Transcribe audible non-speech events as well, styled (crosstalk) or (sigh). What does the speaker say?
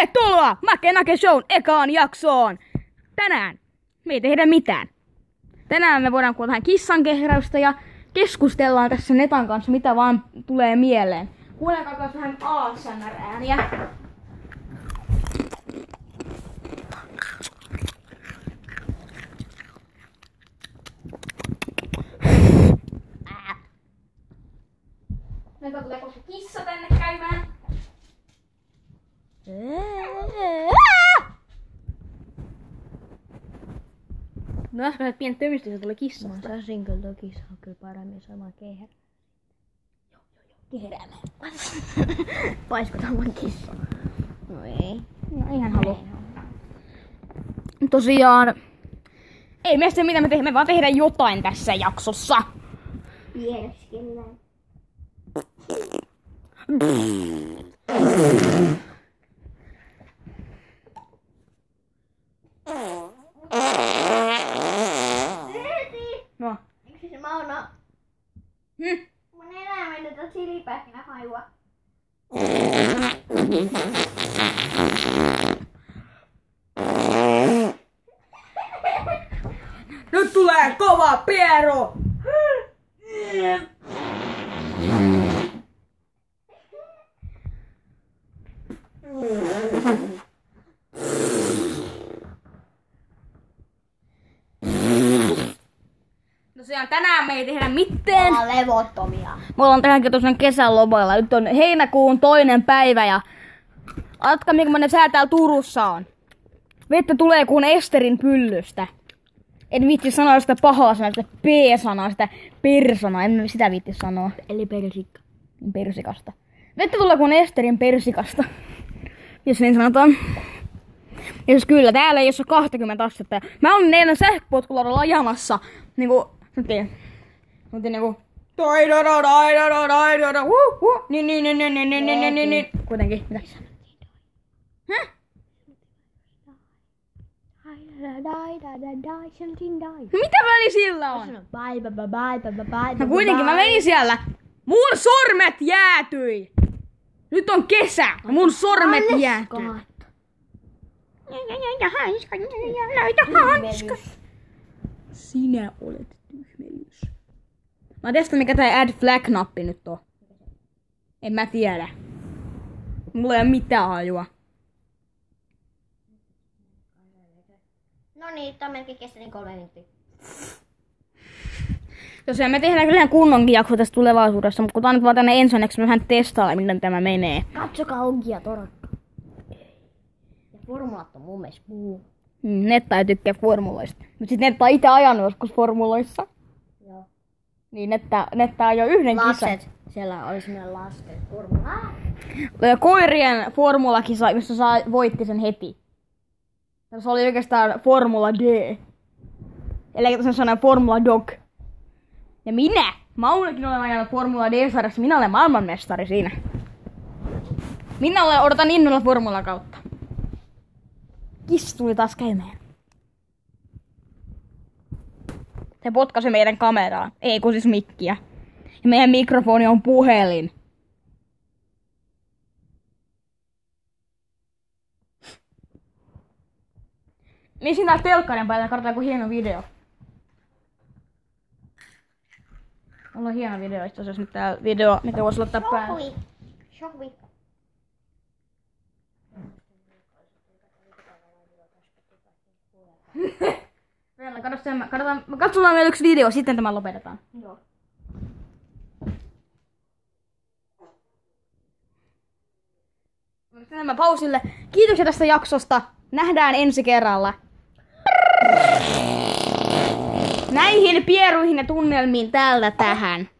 Tervetuloa Makenake Shown ekaan jaksoon! Tänään me ei tehdä mitään. Tänään me voidaan kuulla vähän kissankehräystä ja keskustellaan tässä Netan kanssa, mitä vaan tulee mieleen. Kuunnelkaa taas vähän ASMR-ääniä. Neta tulee kissa tänne käymään. No äsken sä pienet tömistys ja tuli kissa. Mä saisin kyllä toki saa kyllä paremmin sama kehä. Kehräämään. (laughs) Paiskotaan mun kissa. No ei. No ihan halua. Tosiaan, ei meistä mitä me teemme, me vaan tehdään jotain tässä jaksossa. Pieneskellään. (laughs) Wow, no. Manera, me lo estoy chili página con agua. Nyt tulee kova Piero! Mm-hmm. Tosiaan tänään me ei tehdä mitään. Ollaan levottomia. Me ollaan tähänkin tosiaan kesälomalla. Nyt on heinäkuun toinen päivä ja Arvatkaa minkälainen sää täällä Turussa on. Vettä tulee kuin Esterin pyllystä. En viitti sanoa sitä pahaa sanaa, sitä P-sanaa, sitä persanaa. En sitä viitti sanoa. Eli persikka. Niin Persikasta. Vettä tulee kuin Esterin persikasta. (laughs) Jos niin sanotaan. Ja siis kyllä, täällä ei ole 20 astetta. Mä oon neljän sähköpotkulaudalla ajamassa. Niinku, sanottiin, sanottiin niinku, taidada, taidada, taidada, huh, huh, niin, niin, niin, niin, niin, niin, niin, niin, niin, niin. Kuitenkin, mitä? Häh? Mitä väli sillä on? No kuitenkin mä menin siellä. Mun sormet jäätyi. Nyt on kesä. Mun sormet jäätyi. Sinä olet. Mä testan mikä tää add flag-nappi nyt on. En mä tiedä. Mulla ei ole mitään hajua. No niin, tää on melkein kestänyt kolme minuuttia. Tosiaan me tehdään kyllä kunnonkin jakso tässä tulevaisuudessa, mutta kun tää on nyt vaan tänne ensimmäiseksi, me vähän testailla, miten tämä menee. Katsokaa onkia torakka. Ja formulat on mun mielestä puu. Mm, Netta ei tykkää formuloista. Mutta sit Netta on itse ajanut joskus formuloissa. Niin Netta, Netta ajoi yhden kisan. Lapset. Siellä oli semmonen lasten formula. Koirien formulakisa, missä saa, voitti sen heti. Se oli oikeastaan Formula D. Eli se on sellainen Formula Dog. Ja minä, Maunakin olen ajanut Formula D-sarjassa, minä olen maailmanmestari siinä. Minä olen, odotan innolla Formula kautta. Kiss tuli taas käymään. Se potkasi meidän kameraa, ei kun siis mikkiä. Ja meidän mikrofoni on puhelin. Niin siinä telkkarin päällä katsotaan joku hieno video. Mulla on hieno video itse asiassa nyt tää video, mikä voisi laittaa päälle. Shohvi. (laughs) Shohvi. Vielä, katso sen, katsotaan, katsotaan vielä yksi video, sitten tämä lopetetaan. Joo. Tämä pausille. Kiitoksia tästä jaksosta. Nähdään ensi kerralla. Näihin pieruihin ja tunnelmiin täältä tähän.